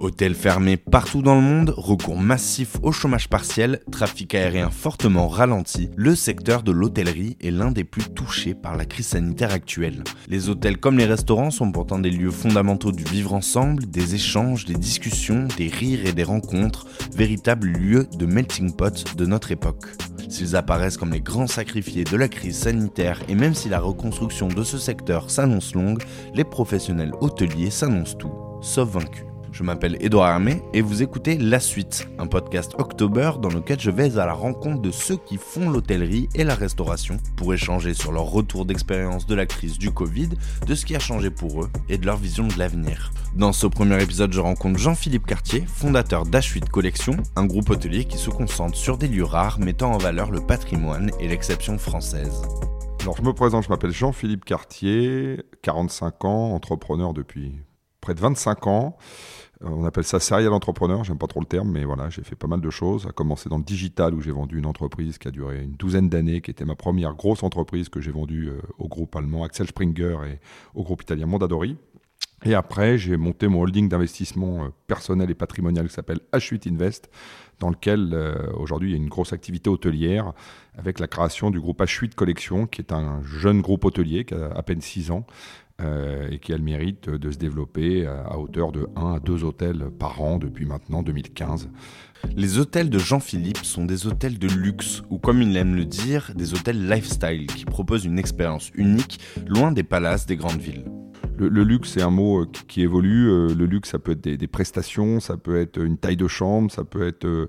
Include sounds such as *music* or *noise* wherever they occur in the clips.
Hôtels fermés partout dans le monde, recours massif au chômage partiel, trafic aérien fortement ralenti, le secteur de l'hôtellerie est l'un des plus touchés par la crise sanitaire actuelle. Les hôtels comme les restaurants sont pourtant des lieux fondamentaux du vivre ensemble, des échanges, des discussions, des rires et des rencontres, véritables lieux de melting pot de notre époque. S'ils apparaissent comme les grands sacrifiés de la crise sanitaire et même si la reconstruction de ce secteur s'annonce longue, les professionnels hôteliers s'annoncent tout, sauf vaincus. Je m'appelle Edouard Hermé et vous écoutez La Suite, un podcast October dans lequel je vais à la rencontre de ceux qui font l'hôtellerie et la restauration pour échanger sur leur retour d'expérience de la crise du Covid, de ce qui a changé pour eux et de leur vision de l'avenir. Dans ce premier épisode, je rencontre Jean-Philippe Cartier, fondateur d'H8 Collection, un groupe hôtelier qui se concentre sur des lieux rares mettant en valeur le patrimoine et l'exception française. Alors je me présente, je m'appelle Jean-Philippe Cartier, 45 ans, entrepreneur depuis près de 25 ans. Euh, on appelle ça serial entrepreneur, j'aime pas trop le terme, mais voilà, j'ai fait pas mal de choses. À commencer dans le digital où j'ai vendu une entreprise qui a duré une douzaine d'années, qui était ma première grosse entreprise que j'ai vendue euh, au groupe allemand Axel Springer et au groupe italien Mondadori. Et après, j'ai monté mon holding d'investissement euh, personnel et patrimonial qui s'appelle H8 Invest, dans lequel aujourd'hui il y a une grosse activité hôtelière avec la création du groupe H8 Collection, qui est un jeune groupe hôtelier qui a à peine 6 ans, et qui a le mérite de se développer à, hauteur de 1 à 2 hôtels par an depuis maintenant 2015. Les hôtels de Jean-Philippe sont des hôtels de luxe, ou comme il aime le dire, des hôtels lifestyle qui proposent une expérience unique loin des palaces des grandes villes. Le, luxe, c'est un mot euh, qui, évolue. Euh, le luxe, ça peut être des, prestations, ça peut être une taille de chambre, ça peut être...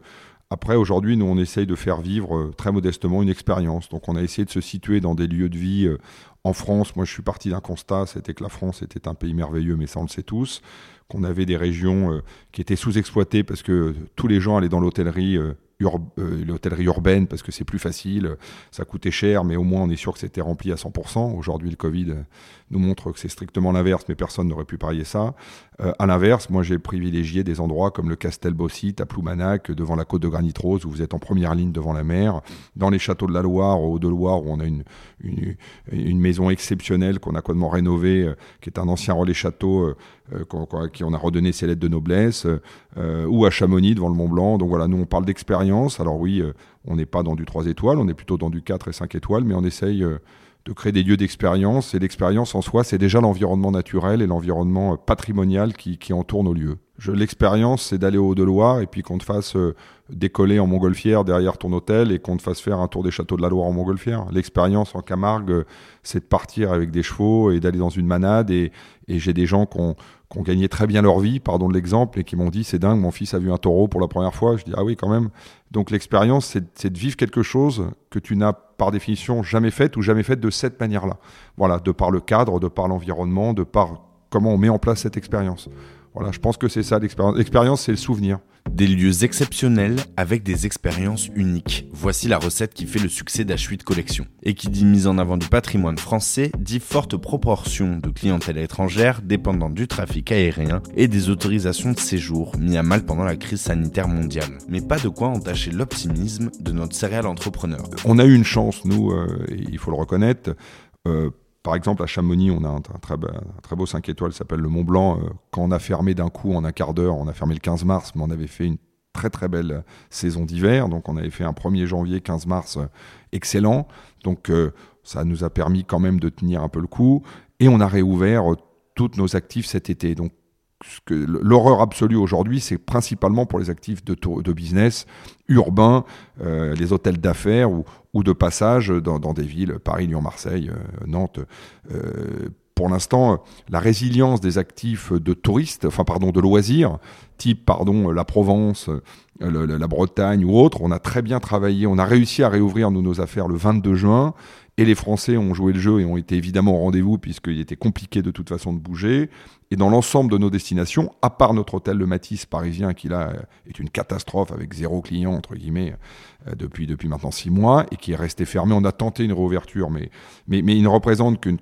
Après, aujourd'hui, nous, on essaye de faire vivre très modestement une expérience. Donc, on a essayé de se situer dans des lieux de vie en France, moi je suis parti d'un constat, c'était que la France était un pays merveilleux, mais ça on le sait tous, qu'on avait des régions euh, qui étaient sous-exploitées parce que tous les gens allaient dans euh, euh, l'hôtellerie urbaine parce que c'est plus facile, ça coûtait cher, mais au moins on est sûr que c'était rempli à 100%. Aujourd'hui, le Covid nous montre que c'est strictement l'inverse, mais personne n'aurait pu parier ça. Euh, à l'inverse, moi j'ai privilégié des endroits comme le Castel Bossit à Ploumanac, devant la côte de Granit Rose, où vous êtes en première ligne devant la mer, dans les châteaux de la Loire, au Haut-de-Loire, où on a une, maison exceptionnelle qu'on a complètement rénovée, euh, qui est un ancien relais château euh, qui on a redonné ses lettres de noblesse, ou à Chamonix devant le Mont Blanc. Donc voilà, nous on parle d'expérience. Alors oui, on n'est pas dans du 3 étoiles, on est plutôt dans du 4 et 5 étoiles, mais on essaye de créer des lieux d'expérience. Et l'expérience en soi, c'est déjà l'environnement naturel et l'environnement patrimonial qui, qui entoure nos lieux. L'expérience, c'est d'aller au Haut-de-Loire et puis qu'on te fasse euh, décoller en montgolfière derrière ton hôtel et qu'on te fasse faire un tour des châteaux de la Loire en montgolfière. L'expérience en Camargue, c'est de partir avec des chevaux et d'aller dans une manade. Et, et j'ai des gens qui ont, qui ont, gagné très bien leur vie, pardon de l'exemple, et qui m'ont dit c'est dingue, mon fils a vu un taureau pour la première fois. Je dis ah oui, quand même. Donc l'expérience, c'est de vivre quelque chose que tu n'as par définition jamais fait ou jamais fait de cette manière-là. Voilà, de par le cadre, de par l'environnement, de par comment on met en place cette expérience. Voilà, je pense que c'est ça l'expérience. L'expérience, c'est le souvenir. Des lieux exceptionnels avec des expériences uniques. Voici la recette qui fait le succès d'H8 Collection. Et qui dit mise en avant du patrimoine français, dit forte proportion de clientèle étrangère dépendant du trafic aérien et des autorisations de séjour mis à mal pendant la crise sanitaire mondiale. Mais pas de quoi entacher l'optimisme de notre céréal entrepreneur. On a eu une chance, nous, euh, il faut le reconnaître. Euh, par exemple, à Chamonix, on a un, très, beau 5 étoiles, s'appelle le Mont Blanc. Euh, quand on a fermé d'un coup en un quart d'heure, on a fermé le 15 mars, mais on avait fait une très très belle euh, saison d'hiver. Donc on avait fait un 1er janvier, 15 mars euh, excellent. Donc ça nous a permis quand même de tenir un peu le coup. Et on a réouvert toutes nos actifs cet été. Donc l'horreur absolue aujourd'hui, c'est principalement pour les actifs de, business urbains, euh, les hôtels d'affaires ou, de passage dans, dans, des villes, Paris, Lyon, Marseille, euh, Nantes. Euh, pour l'instant, la résilience des actifs de touristes, enfin pardon, de loisirs, type pardon la Provence, la Bretagne ou autre, on a très bien travaillé, on a réussi à réouvrir nous, nos affaires le 22 juin et les Français ont joué le jeu et ont été évidemment au rendez-vous puisqu'il était compliqué de toute façon de bouger. Et dans l'ensemble de nos destinations, à part notre hôtel Le Matisse parisien qui là est une catastrophe avec zéro client entre guillemets euh, depuis, depuis maintenant six mois et qui est resté fermé, on a tenté une réouverture, mais, mais, mais il ne représente qu'une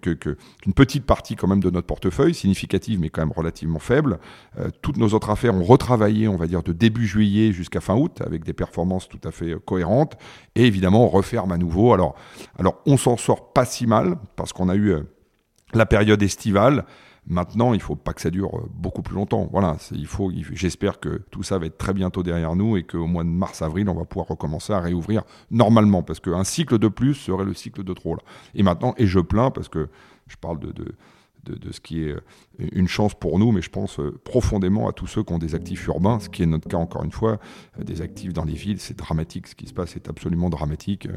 petite partie quand même de notre portefeuille, significative mais quand même relativement faible. Euh, toutes nos autres affaires ont retravaillé, on va dire, de début juillet jusqu'à fin août avec des performances tout à fait euh, cohérentes. Et évidemment, on referme à nouveau. Alors, alors on s'en sort pas si mal parce qu'on a eu la période estivale Maintenant, il faut pas que ça dure beaucoup plus longtemps. Voilà. J'espère que tout ça va être très bientôt derrière nous et qu'au mois de mars-avril, on va pouvoir recommencer à réouvrir normalement, parce qu'un cycle de plus serait le cycle de trop. Et maintenant, et je plains parce que je parle de de, ce qui est euh, une chance pour nous, mais je pense euh, profondément à tous ceux qui ont des actifs urbains, ce qui est notre cas encore une fois, euh, des actifs dans les villes, c'est dramatique, ce qui se passe est absolument dramatique.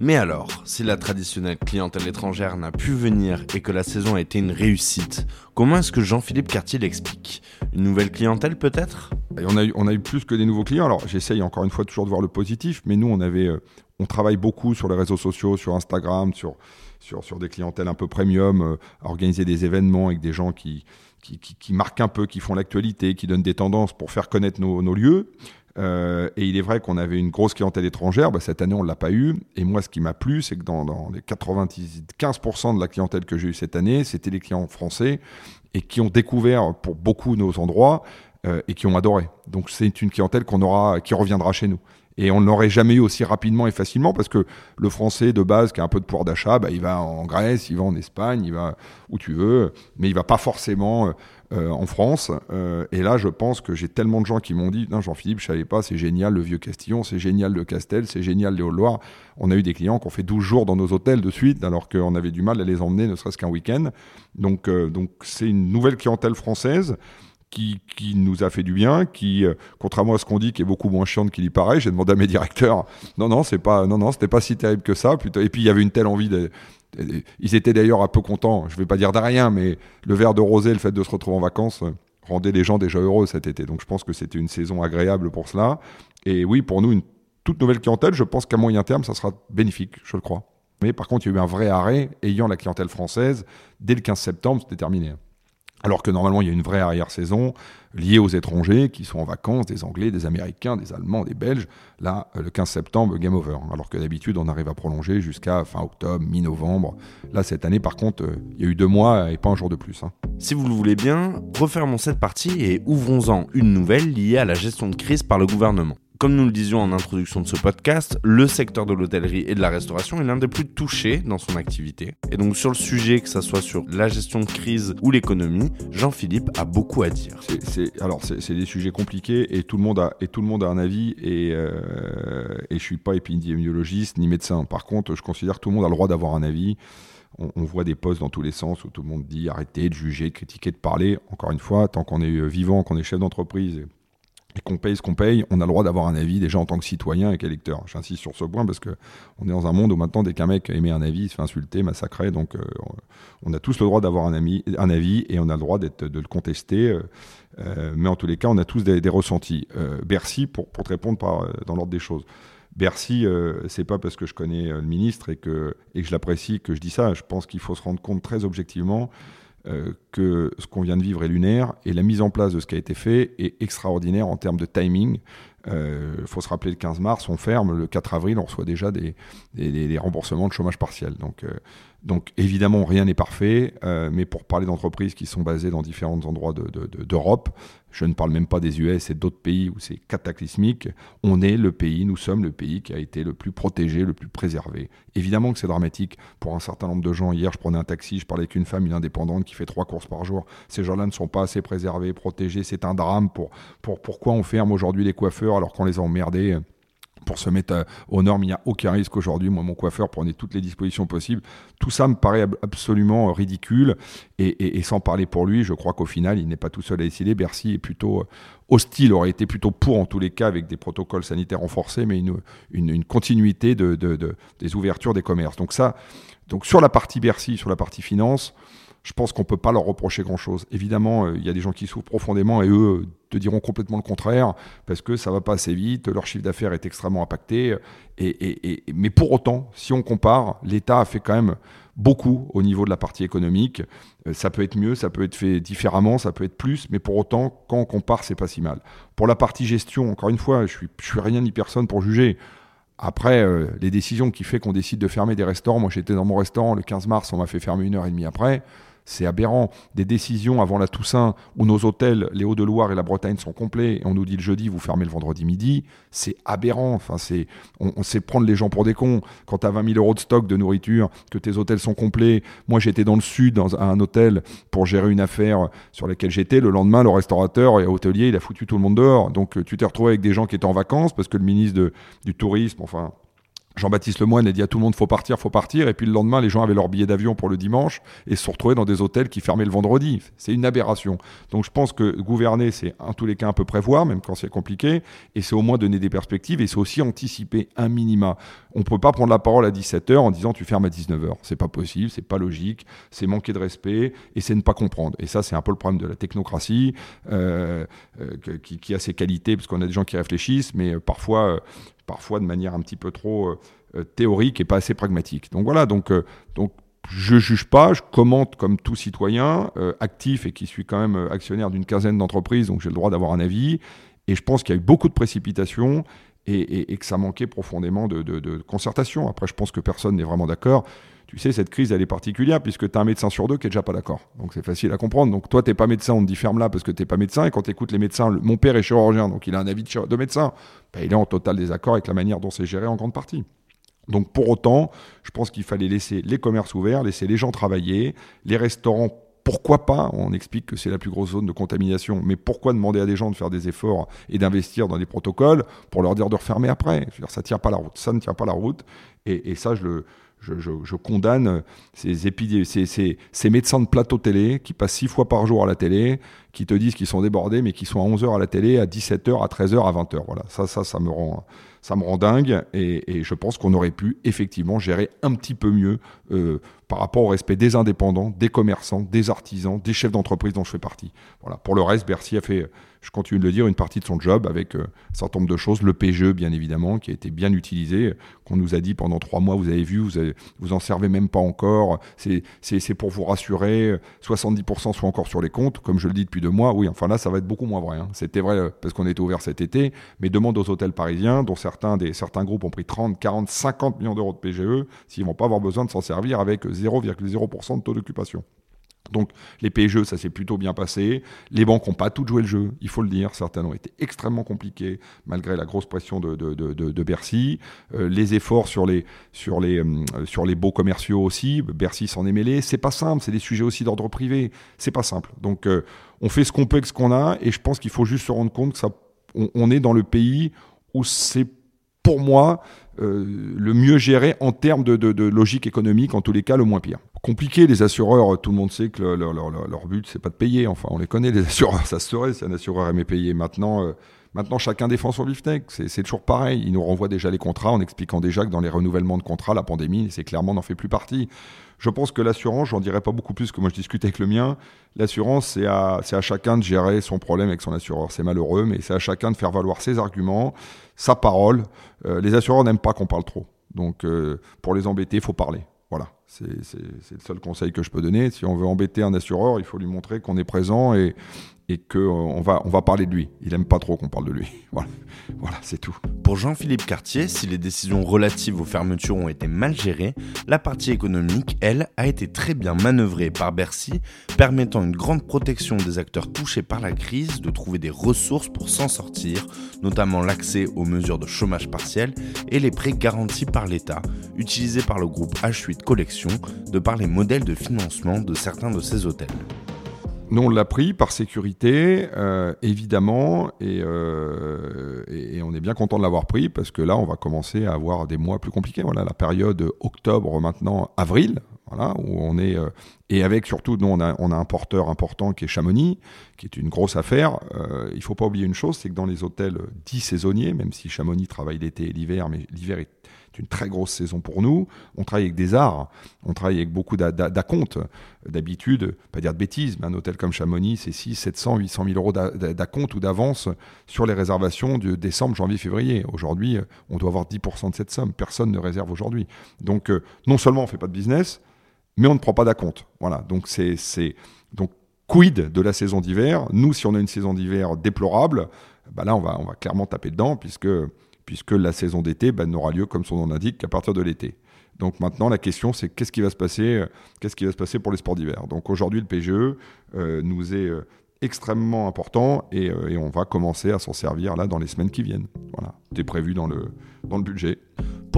Mais alors, si la traditionnelle clientèle étrangère n'a pu venir et que la saison a été une réussite, comment est-ce que Jean-Philippe Cartier l'explique? Une nouvelle clientèle peut-être? On a, eu, on a eu plus que des nouveaux clients. Alors j'essaye encore une fois toujours de voir le positif, mais nous on avait, on travaille beaucoup sur les réseaux sociaux, sur Instagram, sur sur, sur des clientèles un peu premium, euh, organiser des événements avec des gens qui, qui, qui, marquent un peu, qui font l'actualité, qui donnent des tendances pour faire connaître nos, nos lieux. Euh, et il est vrai qu'on avait une grosse clientèle étrangère. Bah, cette année, on ne l'a pas eu. Et moi, ce qui m'a plu, c'est que dans, dans, les 95% de la clientèle que j'ai eue cette année, c'était les clients français et qui ont découvert pour beaucoup nos endroits euh, et qui ont adoré. Donc, c'est une clientèle qu'on aura, qui reviendra chez nous. Et on l'aurait jamais eu aussi rapidement et facilement parce que le français de base qui a un peu de pouvoir d'achat, bah, il va en Grèce, il va en Espagne, il va où tu veux, mais il va pas forcément euh, euh, en France. Euh, et là, je pense que j'ai tellement de gens qui m'ont dit, non Jean-Philippe, je savais pas, c'est génial le vieux Castillon, c'est génial le Castel, c'est génial les Hauts-de-Loire. On a eu des clients qui ont fait 12 jours dans nos hôtels de suite alors qu'on avait du mal à les emmener ne serait-ce qu'un week-end. Donc, donc c'est une nouvelle clientèle française qui, qui, nous a fait du bien, qui, euh, contrairement à ce qu'on dit, qui est beaucoup moins chiante qu'il y paraît. J'ai demandé à mes directeurs, non, non, c'est pas, non, non, c'était pas si terrible que ça. Et puis il y avait une telle envie de, ils étaient d'ailleurs un peu contents. Je vais pas dire de rien, mais le verre de rosé, le fait de se retrouver en vacances, euh, rendait les gens déjà heureux cet été. Donc je pense que c'était une saison agréable pour cela. Et oui, pour nous, une toute nouvelle clientèle, je pense qu'à moyen terme, ça sera bénéfique, je le crois. Mais par contre, il y a eu un vrai arrêt ayant la clientèle française. Dès le 15 septembre, c'était terminé. Alors que normalement, il y a une vraie arrière-saison liée aux étrangers qui sont en vacances, des Anglais, des Américains, des Allemands, des Belges. Là, euh, le 15 septembre, game over. Alors que d'habitude, on arrive à prolonger jusqu'à fin octobre, mi-novembre. Là, cette année, par contre, euh, il y a eu deux mois et pas un jour de plus. Hein. Si vous le voulez bien, refermons cette partie et ouvrons-en une nouvelle liée à la gestion de crise par le gouvernement. Comme nous le disions en introduction de ce podcast, le secteur de l'hôtellerie et de la restauration est l'un des plus touchés dans son activité. Et donc sur le sujet, que ce soit sur la gestion de crise ou l'économie, Jean-Philippe a beaucoup à dire. Alors c'est, des sujets compliqués et tout le monde a, et tout le monde a un avis et, euh, et je suis pas épidémiologiste ni médecin. Par contre, je considère que tout le monde a le droit d'avoir un avis. On, voit des posts dans tous les sens où tout le monde dit arrêtez de juger, de critiquer, de parler. Encore une fois, tant qu'on est vivant, qu'on est chef d'entreprise et qu'on paye ce qu'on paye, on a le droit d'avoir un avis déjà en tant que citoyen et qu'électeur. J'insiste sur ce point parce que on est dans un monde où maintenant dès qu'un mec émet un avis, il se fait insulter, massacrer. Donc euh, on a tous le droit d'avoir un, avis et on a le droit de le contester. Euh, euh, mais en tous les cas, on a tous des, ressentis. Bercy, pour, te répondre dans l'ordre des choses. Bercy, c'est pas parce que je connais le ministre et que, et que je l'apprécie que je dis ça. Je pense qu'il faut se rendre compte très objectivement que ce qu'on vient de vivre est lunaire et la mise en place de ce qui a été fait est extraordinaire en termes de timing. Il euh, faut se rappeler le 15 mars, on ferme, le 4 avril, on reçoit déjà des, remboursements de chômage partiel. Donc, euh, évidemment, rien n'est parfait, euh, mais pour parler d'entreprises qui sont basées dans différents endroits d'Europe, de, de, je ne parle même pas des US et d'autres pays où c'est cataclysmique, on est le pays, nous sommes le pays qui a été le plus protégé, le plus préservé. Évidemment que c'est dramatique pour un certain nombre de gens. Hier, je prenais un taxi, je parlais avec une femme, une indépendante qui fait trois courses par jour. Ces gens-là ne sont pas assez préservés, protégés. C'est un drame pour pourquoi on ferme aujourd'hui les coiffeurs alors qu'on les a emmerdés pour se mettre aux normes. Il n'y a aucun risque aujourd'hui. Moi, mon coiffeur prenait toutes les dispositions possibles. Tout ça me paraît absolument ridicule. Et, sans parler pour lui, je crois qu'au final, il n'est pas tout seul à décider. Bercy est plutôt euh, hostile, aurait été plutôt pour en tous les cas, avec des protocoles sanitaires renforcés, mais une, continuité de, des ouvertures des commerces. Donc ça, donc sur la partie Bercy, sur la partie finance, je pense qu'on ne peut pas leur reprocher grand-chose. Évidemment, euh, il y a des gens qui souffrent profondément et eux euh, te diront complètement le contraire parce que ça va pas assez vite, leur chiffre d'affaires est extrêmement impacté. Et, mais pour autant, si on compare, l'État a fait quand même beaucoup au niveau de la partie économique. Euh, ça peut être mieux, ça peut être fait différemment, ça peut être plus, mais pour autant, quand on compare, c'est pas si mal. Pour la partie gestion, encore une fois, je suis, je suis rien ni personne pour juger. Après, les décisions qui fait qu'on décide de fermer des restaurants, moi j'étais dans mon restaurant le 15 mars, on m'a fait fermer une heure et demie après c'est aberrant. Des décisions avant la Toussaint où nos hôtels, les Hauts-de-Loire et la Bretagne sont complets et on nous dit le jeudi, vous fermez le vendredi midi, c'est aberrant. Enfin, on, sait prendre les gens pour des cons. Quand tu as 20 000 euros de stock de nourriture, que tes hôtels sont complets. Moi, j'étais dans le sud, dans un hôtel, pour gérer une affaire sur laquelle j'étais. Le lendemain, le restaurateur et hôtelier, il a foutu tout le monde dehors. Donc, tu t'es retrouvé avec des gens qui étaient en vacances parce que le ministre du Tourisme, enfin, Jean-Baptiste Lemoyne a dit à tout le monde faut partir, faut partir. Et puis le lendemain, les gens avaient leur billet d'avion pour le dimanche et se retrouvés dans des hôtels qui fermaient le vendredi. C'est une aberration. Donc je pense que gouverner, c'est en tous les cas un peu prévoir, même quand c'est compliqué. Et c'est au moins donner des perspectives et c'est aussi anticiper un minima. On ne peut pas prendre la parole à 17h en disant tu fermes à 19h. C'est pas possible, c'est pas logique, c'est manquer de respect et c'est ne pas comprendre. Et ça, c'est un peu le problème de la technocratie euh, euh, qui, qui, a ses qualités parce qu'on a des gens qui réfléchissent, mais euh, parfois parfois de manière un petit peu trop euh, euh, théorique et pas assez pragmatique. Donc voilà, donc, euh, donc je juge pas, je commente comme tout citoyen actif et qui suis quand même actionnaire d'une quinzaine d'entreprises, donc j'ai le droit d'avoir un avis. Et je pense qu'il y a eu beaucoup de précipitations et, que ça manquait profondément de, concertation. Après, je pense que personne n'est vraiment d'accord tu sais, cette crise, elle est particulière puisque tu as un médecin sur deux qui est déjà pas d'accord. Donc c'est facile à comprendre. Donc toi, tu n'es pas médecin, on te dit ferme là parce que tu n'es pas médecin. Et quand tu écoutes les médecins, mon père est chirurgien, donc il a un avis de, médecin. Ben, il est en total désaccord avec la manière dont c'est géré en grande partie. Donc pour autant, je pense qu'il fallait laisser les commerces ouverts, laisser les gens travailler, les restaurants pourquoi pas On explique que c'est la plus grosse zone de contamination, mais pourquoi demander à des gens de faire des efforts et d'investir dans des protocoles pour leur dire de refermer après? Je veux dire, Ça tient pas la route. Ça ne tient pas la route. Et, ça, je le, je, condamne ces, ces, ces, médecins de plateau télé qui passent six fois par jour à la télé, qui te disent qu'ils sont débordés, mais qui sont à 11h à la télé, à 17h, à 13h, à 20h. Voilà, ça, ça, ça me rend, ça me rend dingue. Et, je pense qu'on aurait pu effectivement gérer un petit peu mieux euh, par rapport au respect des indépendants, des commerçants, des artisans, des chefs d'entreprise dont je fais partie. Voilà. Pour le reste, Bercy a fait je continue de le dire, une partie de son job avec euh, un certain nombre de choses. Le PGE, bien évidemment, qui a été bien utilisé, qu'on nous a dit pendant trois mois, vous avez vu, vous, avez, vous en servez même pas encore. C'est pour vous rassurer, 70% sont encore sur les comptes, comme je le dis depuis deux mois. Oui, enfin là, ça va être beaucoup moins vrai. Hein. C'était vrai euh, parce qu'on était ouvert cet été, mais demande aux hôtels parisiens, dont certains, des, certains groupes ont pris 30, 40, 50 millions d'euros de PGE, s'ils vont pas avoir besoin de s'en servir avec 0,0% de taux d'occupation. Donc les PGE, ça s'est plutôt bien passé. Les banques n'ont pas tout joué le jeu, il faut le dire. Certaines ont été extrêmement compliquées malgré la grosse pression de, de, Bercy. Euh, les efforts sur les, sur, les, euh, sur les baux commerciaux aussi, Bercy s'en est mêlé. C'est pas simple, c'est des sujets aussi d'ordre privé. C'est pas simple. Donc euh, on fait ce qu'on peut avec ce qu'on a et je pense qu'il faut juste se rendre compte que ça, on est dans le pays où c'est pour moi le mieux géré en termes de, logique économique, en tous les cas le moins pire. Compliqué, les assureurs, tout le monde sait que leur, leur, but, c'est pas de payer. Enfin, on les connaît, les *laughs* assureurs, ça se serait si un assureur aimait payer. Maintenant, euh, maintenant chacun défend son beefsteak. C'est toujours pareil. Ils nous renvoient déjà les contrats en expliquant déjà que dans les renouvellements de contrats, la pandémie, c'est clairement n'en fait plus partie. Je pense que l'assurance, j'en dirais pas beaucoup plus que moi je discute avec le mien. L'assurance, c'est à, à chacun de gérer son problème avec son assureur. C'est malheureux, mais c'est à chacun de faire valoir ses arguments, sa parole. Euh, les assureurs n'aiment pas qu'on parle trop. Donc, euh, pour les embêter, il faut parler. Voilà, c'est le seul conseil que je peux donner. Si on veut embêter un assureur, il faut lui montrer qu'on est présent et, et qu'on va, on va parler de lui. Il aime pas trop qu'on parle de lui. *laughs* Voilà, voilà c'est tout. Pour Jean-Philippe Cartier, si les décisions relatives aux fermetures ont été mal gérées, la partie économique, elle, a été très bien manœuvrée par Bercy, permettant une grande protection des acteurs touchés par la crise de trouver des ressources pour s'en sortir, notamment l'accès aux mesures de chômage partiel et les prêts garantis par l'État, utilisés par le groupe H8 Collection, de par les modèles de financement de certains de ces hôtels. Nous, on l'a pris par sécurité, euh, évidemment, euh, et, on est bien content de l'avoir pris parce que là, on va commencer à avoir des mois plus compliqués. Voilà, la période octobre, maintenant avril, voilà, où on est euh, et avec surtout, nous, on a, un porteur important qui est Chamonix, qui est une grosse affaire. Euh, il faut pas oublier une chose, c'est que dans les hôtels dits saisonniers, même si Chamonix travaille l'été et l'hiver, mais l'hiver est une très grosse saison pour nous. On travaille avec des arts, on travaille avec beaucoup d'acomptes. D'habitude, pas dire de bêtises, mais un hôtel comme Chamonix, c'est 6, 700, 800 000 euros d'acompte ou d'avance sur les réservations de décembre, janvier, février. Aujourd'hui, on doit avoir 10% de cette somme. Personne ne réserve aujourd'hui. Donc, euh, non seulement on fait pas de business, mais on ne prend pas d'acompte. Voilà. Donc, c'est, donc, quid de la saison d'hiver? Nous, si on a une saison d'hiver déplorable, bah là, on va, on va clairement taper dedans, puisque puisque la saison d'été ben, n'aura lieu, comme son nom l'indique, qu'à partir de l'été. Donc maintenant, la question, c'est qu'est-ce qui va se passer, qu'est-ce qui va se passer pour les sports d'hiver? Donc aujourd'hui, le PGE nous est extrêmement important et, on va commencer à s'en servir là dans les semaines qui viennent. Voilà, c'est prévu dans le budget.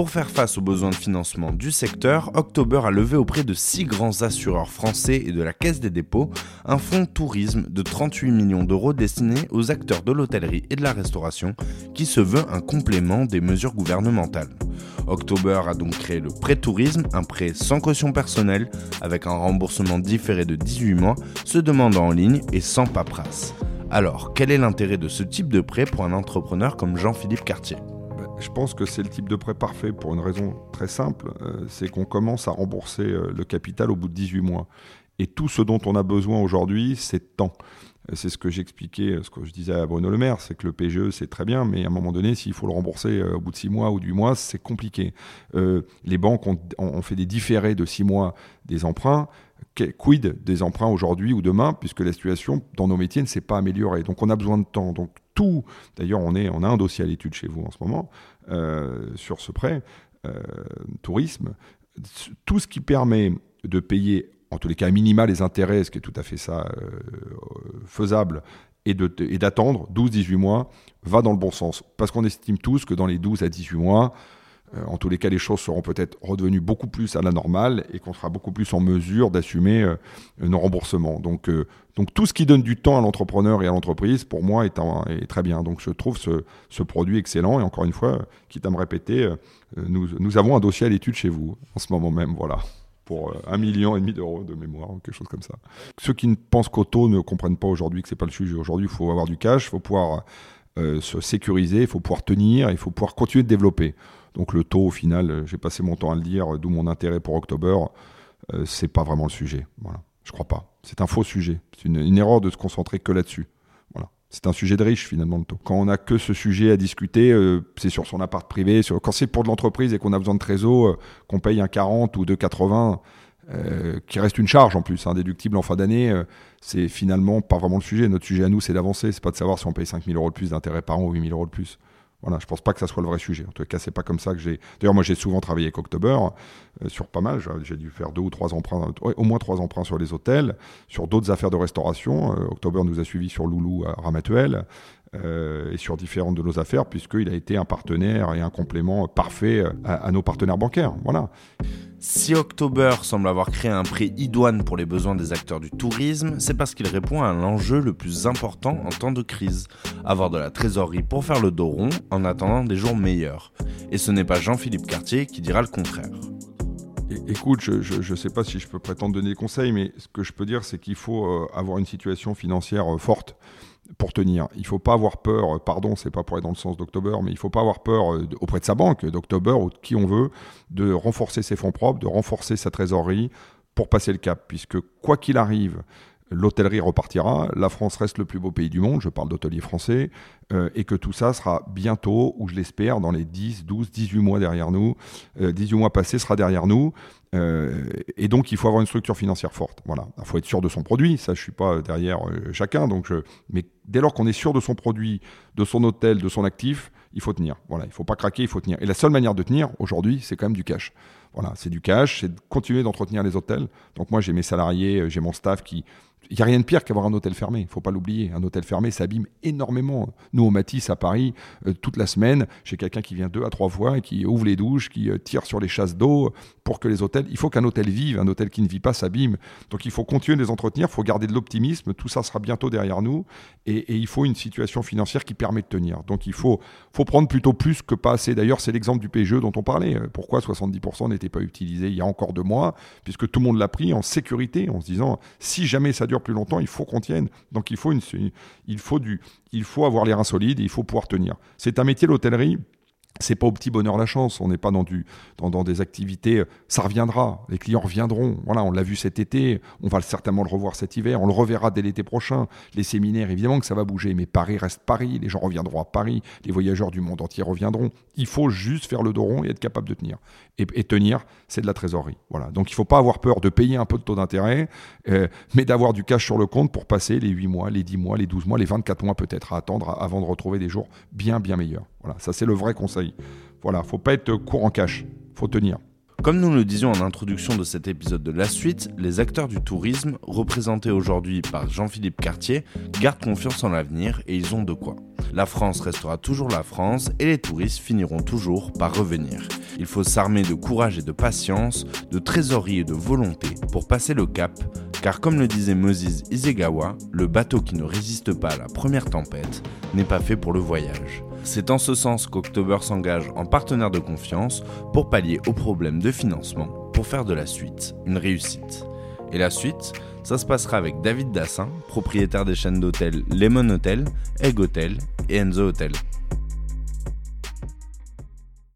Pour faire face aux besoins de financement du secteur, October a levé auprès de six grands assureurs français et de la Caisse des dépôts un fonds tourisme de 38 millions d'euros destiné aux acteurs de l'hôtellerie et de la restauration qui se veut un complément des mesures gouvernementales. October a donc créé le prêt tourisme, un prêt sans caution personnelle avec un remboursement différé de 18 mois, se demandant en ligne et sans paperasse. Alors, quel est l'intérêt de ce type de prêt pour un entrepreneur comme Jean-Philippe Cartier? Je pense que c'est le type de prêt parfait pour une raison très simple, euh, c'est qu'on commence à rembourser euh, le capital au bout de 18 mois. Et tout ce dont on a besoin aujourd'hui, c'est temps. Euh, c'est ce que j'expliquais, ce que je disais à Bruno Le Maire, c'est que le PGE, c'est très bien, mais à un moment donné, s'il faut le rembourser au bout de 6 mois ou 8 mois, c'est compliqué. les banques ont, fait des différés de 6 mois des emprunts. Quid des emprunts aujourd'hui ou demain, puisque la situation dans nos métiers ne s'est pas améliorée. Donc on a besoin de temps. D'ailleurs on, on a un dossier à l'étude chez vous en ce moment, euh, sur ce prêt, euh, tourisme, tout ce qui permet de payer, en tous les cas minimal les intérêts, ce qui est tout à fait ça euh, faisable, et d'attendre 12-18 mois, va dans le bon sens. Parce qu'on estime tous que dans les 12 à 18 mois, en tous les cas, les choses seront peut-être redevenues beaucoup plus à la normale et qu'on sera beaucoup plus en mesure d'assumer euh, nos remboursements. Donc, euh, donc tout ce qui donne du temps à l'entrepreneur et à l'entreprise, pour moi, est, très bien. Donc je trouve ce, ce, produit excellent. Et encore une fois, quitte à me répéter, nous, nous, avons un dossier à l'étude chez vous en ce moment même. Voilà pour un million et demi d'euros de mémoire, quelque chose comme ça. Ceux qui ne pensent qu'au taux ne comprennent pas aujourd'hui que c'est pas le sujet. Aujourd'hui, il faut avoir du cash, il faut pouvoir se sécuriser, il faut pouvoir tenir, il faut pouvoir continuer de développer. Donc le taux, au final, euh, j'ai passé mon temps à le dire, d'où mon intérêt pour October, euh, c'est pas vraiment le sujet. Voilà. Je crois pas. C'est un faux sujet. C'est une, erreur de se concentrer que là-dessus. Voilà. C'est un sujet de riche finalement le taux. Quand on n'a que ce sujet à discuter, euh, c'est sur son appart privé. Sur... Quand c'est pour de l'entreprise et qu'on a besoin de trésor, qu'on paye un 40 ou 2,80, qui reste une charge en plus, indéductible en fin d'année, c'est finalement pas vraiment le sujet. Notre sujet à nous, c'est d'avancer. C'est pas de savoir si on paye 5 000 euros de plus d'intérêt par an ou 8 000 euros de plus. Voilà, je pense pas que ça soit le vrai sujet. En tout cas, c'est pas comme ça que j'ai. D'ailleurs, moi, j'ai souvent travaillé avec October euh, sur pas mal. J'ai dû faire deux ou trois emprunts, au moins trois emprunts sur les hôtels, sur d'autres affaires de restauration. Euh, October nous a suivis sur Loulou à Ramatuel. Euh, et sur différentes de nos affaires, puisqu'il a été un partenaire et un complément parfait à, à nos partenaires bancaires. Voilà. Si October semble avoir créé un prix idoine pour les besoins des acteurs du tourisme, c'est parce qu'il répond à l'enjeu le plus important en temps de crise, avoir de la trésorerie pour faire le dos rond en attendant des jours meilleurs. Et ce n'est pas Jean-Philippe Cartier qui dira le contraire. Écoute, je ne sais pas si je peux prétendre donner des conseils, mais ce que je peux dire, c'est qu'il faut euh, avoir une situation financière euh, forte pour tenir. Il ne faut pas avoir peur, euh, pardon, c'est pas pour aller dans le sens d'October, mais il ne faut pas avoir peur euh, auprès de sa banque, d'October ou de qui on veut, de renforcer ses fonds propres, de renforcer sa trésorerie pour passer le cap, puisque quoi qu'il arrive, l'hôtellerie repartira, la France reste le plus beau pays du monde, je parle d'hôteliers français, euh, et que tout ça sera bientôt, ou je l'espère, dans les 10, 12, 18 mois derrière nous, 18 mois passés sera derrière nous, euh, et donc, il faut avoir une structure financière forte. Voilà, il faut être sûr de son produit. Ça, je suis pas derrière euh, chacun. Donc, mais dès lors qu'on est sûr de son produit, de son hôtel, de son actif, il faut tenir. Voilà, il faut pas craquer, il faut tenir. Et la seule manière de tenir aujourd'hui, c'est quand même du cash. Voilà, c'est du cash, c'est de continuer d'entretenir les hôtels. Donc moi, j'ai mes salariés, euh, j'ai mon staff qui il n'y a rien de pire qu'avoir un hôtel fermé, il faut pas l'oublier. Un hôtel fermé, ça énormément. Nous, au Matisse, à Paris, euh, toute la semaine, j'ai quelqu'un qui vient deux à trois fois et qui ouvre les douches, qui euh, tire sur les chasses d'eau pour que les hôtels... Il faut qu'un hôtel vive, un hôtel qui ne vit pas s'abîme. Donc il faut continuer de les entretenir, il faut garder de l'optimisme, tout ça sera bientôt derrière nous. Et, il faut une situation financière qui permet de tenir. Donc il faut, faut prendre plutôt plus que pas assez. D'ailleurs, c'est l'exemple du PGE dont on parlait. Euh, pourquoi 70% n'était pas utilisé il y a encore deux mois? Puisque tout le monde l'a pris en sécurité, en se disant, si jamais ça dure plus longtemps, il faut qu'on tienne. Donc il faut, une, il faut, du, il faut avoir les reins solides et il faut pouvoir tenir. C'est un métier, l'hôtellerie, c'est pas au petit bonheur la chance. On n'est pas dans, du, des activités. Ça reviendra. Les clients reviendront. Voilà, on l'a vu cet été. On va certainement le revoir cet hiver. On le reverra dès l'été prochain. Les séminaires, évidemment que ça va bouger. Mais Paris reste Paris. Les gens reviendront à Paris. Les voyageurs du monde entier reviendront. Il faut juste faire le dos rond et être capable de tenir. Et, tenir, c'est de la trésorerie. Voilà. Donc il faut pas avoir peur de payer un peu de taux d'intérêt, euh, mais d'avoir du cash sur le compte pour passer les 8 mois, les 10 mois, les 12 mois, les 24 mois peut-être à attendre avant de retrouver des jours bien, bien meilleurs. Voilà, ça c'est le vrai conseil. Voilà, faut pas être court en cash, faut tenir. Comme nous le disions en introduction de cet épisode de la suite, les acteurs du tourisme, représentés aujourd'hui par Jean-Philippe Cartier, gardent confiance en l'avenir et ils ont de quoi. La France restera toujours la France et les touristes finiront toujours par revenir. Il faut s'armer de courage et de patience, de trésorerie et de volonté pour passer le cap, car comme le disait Moses Isegawa, le bateau qui ne résiste pas à la première tempête n'est pas fait pour le voyage. C'est en ce sens qu'October s'engage en partenaire de confiance pour pallier aux problèmes de financement, pour faire de la suite une réussite. Et la suite, ça se passera avec David Dassin, propriétaire des chaînes d'hôtels Lemon Hotel, Egg Hotel et Enzo Hotel.